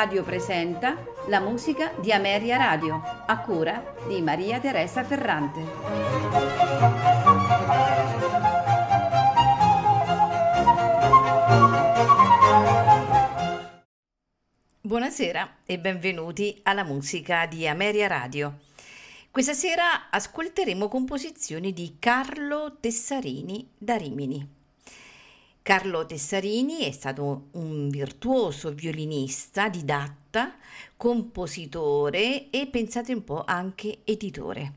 Radio presenta la musica di Ameria Radio, a cura di Maria Teresa Ferrante. Buonasera e benvenuti alla musica di Ameria Radio. Questa sera ascolteremo composizioni di Carlo Tessarini da Rimini. Carlo Tessarini è stato un virtuoso violinista, didatta, compositore e pensate un po' anche editore.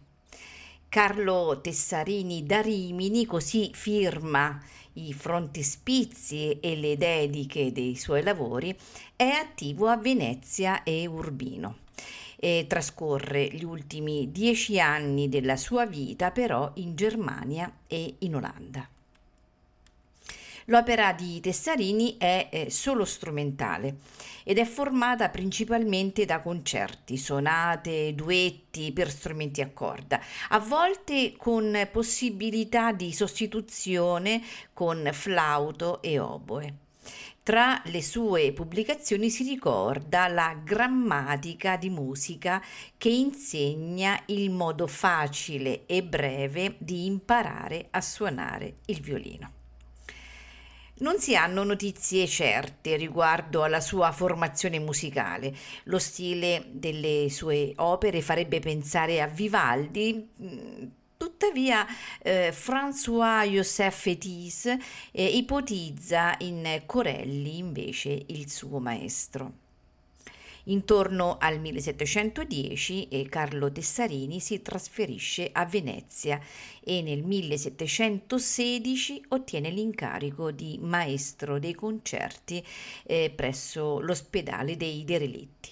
Carlo Tessarini da Rimini così firma i frontispizi e le dediche dei suoi lavori, è attivo a Venezia e Urbino. E trascorre gli ultimi dieci anni della sua vita però in Germania e in Olanda. L'opera di Tessarini è eh, solo strumentale ed è formata principalmente da concerti, sonate, duetti per strumenti a corda, a volte con possibilità di sostituzione con flauto e oboe. Tra le sue pubblicazioni si ricorda la grammatica di musica che insegna il modo facile e breve di imparare a suonare il violino. Non si hanno notizie certe riguardo alla sua formazione musicale. Lo stile delle sue opere farebbe pensare a Vivaldi. Mm, tuttavia, eh, François-Joseph Etis eh, ipotizza in Corelli invece il suo maestro. Intorno al 1710 Carlo Tessarini si trasferisce a Venezia e nel 1716 ottiene l'incarico di maestro dei concerti eh, presso l'ospedale dei derelitti.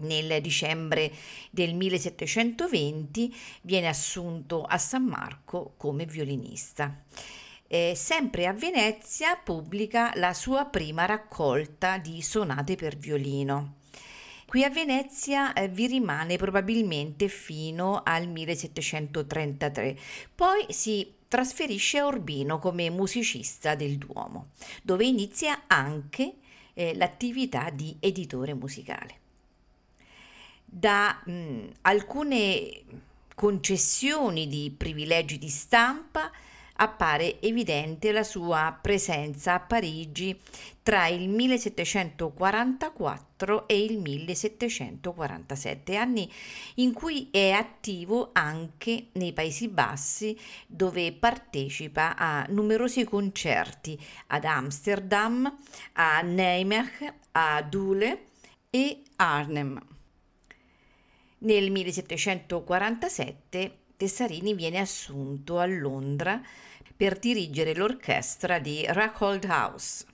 Nel dicembre del 1720 viene assunto a San Marco come violinista eh, sempre a Venezia pubblica la sua prima raccolta di sonate per violino. Qui a Venezia eh, vi rimane probabilmente fino al 1733, poi si trasferisce a Urbino come musicista del Duomo, dove inizia anche eh, l'attività di editore musicale. Da mh, alcune concessioni di privilegi di stampa appare evidente la sua presenza a Parigi tra il 1744 e il 1747, anni in cui è attivo anche nei Paesi Bassi dove partecipa a numerosi concerti ad Amsterdam, a Nijmegen, a Dule e Arnhem. Nel 1747 Tessarini viene assunto a Londra per dirigere l'orchestra di Rackhold House.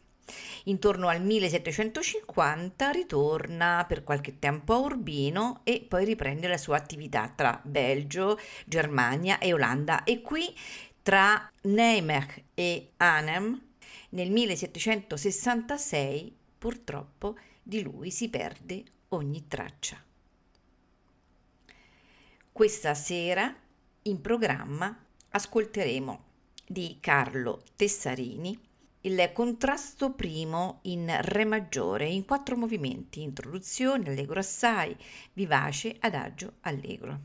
Intorno al 1750 ritorna per qualche tempo a Urbino e poi riprende la sua attività tra Belgio, Germania e Olanda e qui tra Nijmegen e Arnhem nel 1766 purtroppo di lui si perde ogni traccia. Questa sera in programma ascolteremo di Carlo Tessarini il contrasto primo in Re maggiore in quattro movimenti, introduzione, allegro assai, vivace, adagio, allegro.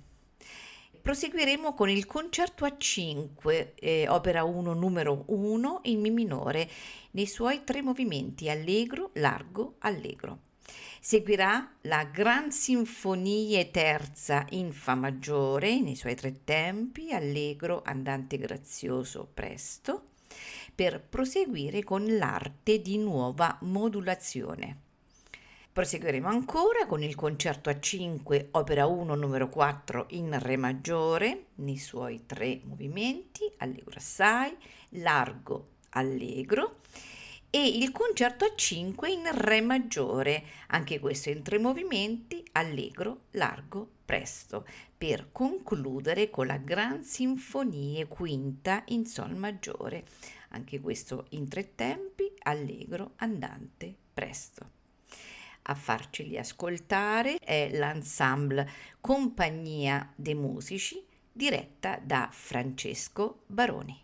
Proseguiremo con il concerto a 5, eh, opera 1 numero 1 in Mi minore, nei suoi tre movimenti, allegro, largo, allegro. Seguirà la Gran Sinfonia terza in Fa maggiore nei suoi tre tempi, allegro, andante grazioso, presto, per proseguire con l'arte di nuova modulazione. Proseguiremo ancora con il concerto a 5, opera 1, numero 4 in Re maggiore, nei suoi tre movimenti, allegro assai, largo, allegro e il concerto a 5 in Re maggiore, anche questo in tre movimenti, allegro, largo, presto, per concludere con la Gran Sinfonia quinta in Sol maggiore, anche questo in tre tempi, allegro, andante, presto. A farceli ascoltare è l'ensemble Compagnia dei Musici diretta da Francesco Baroni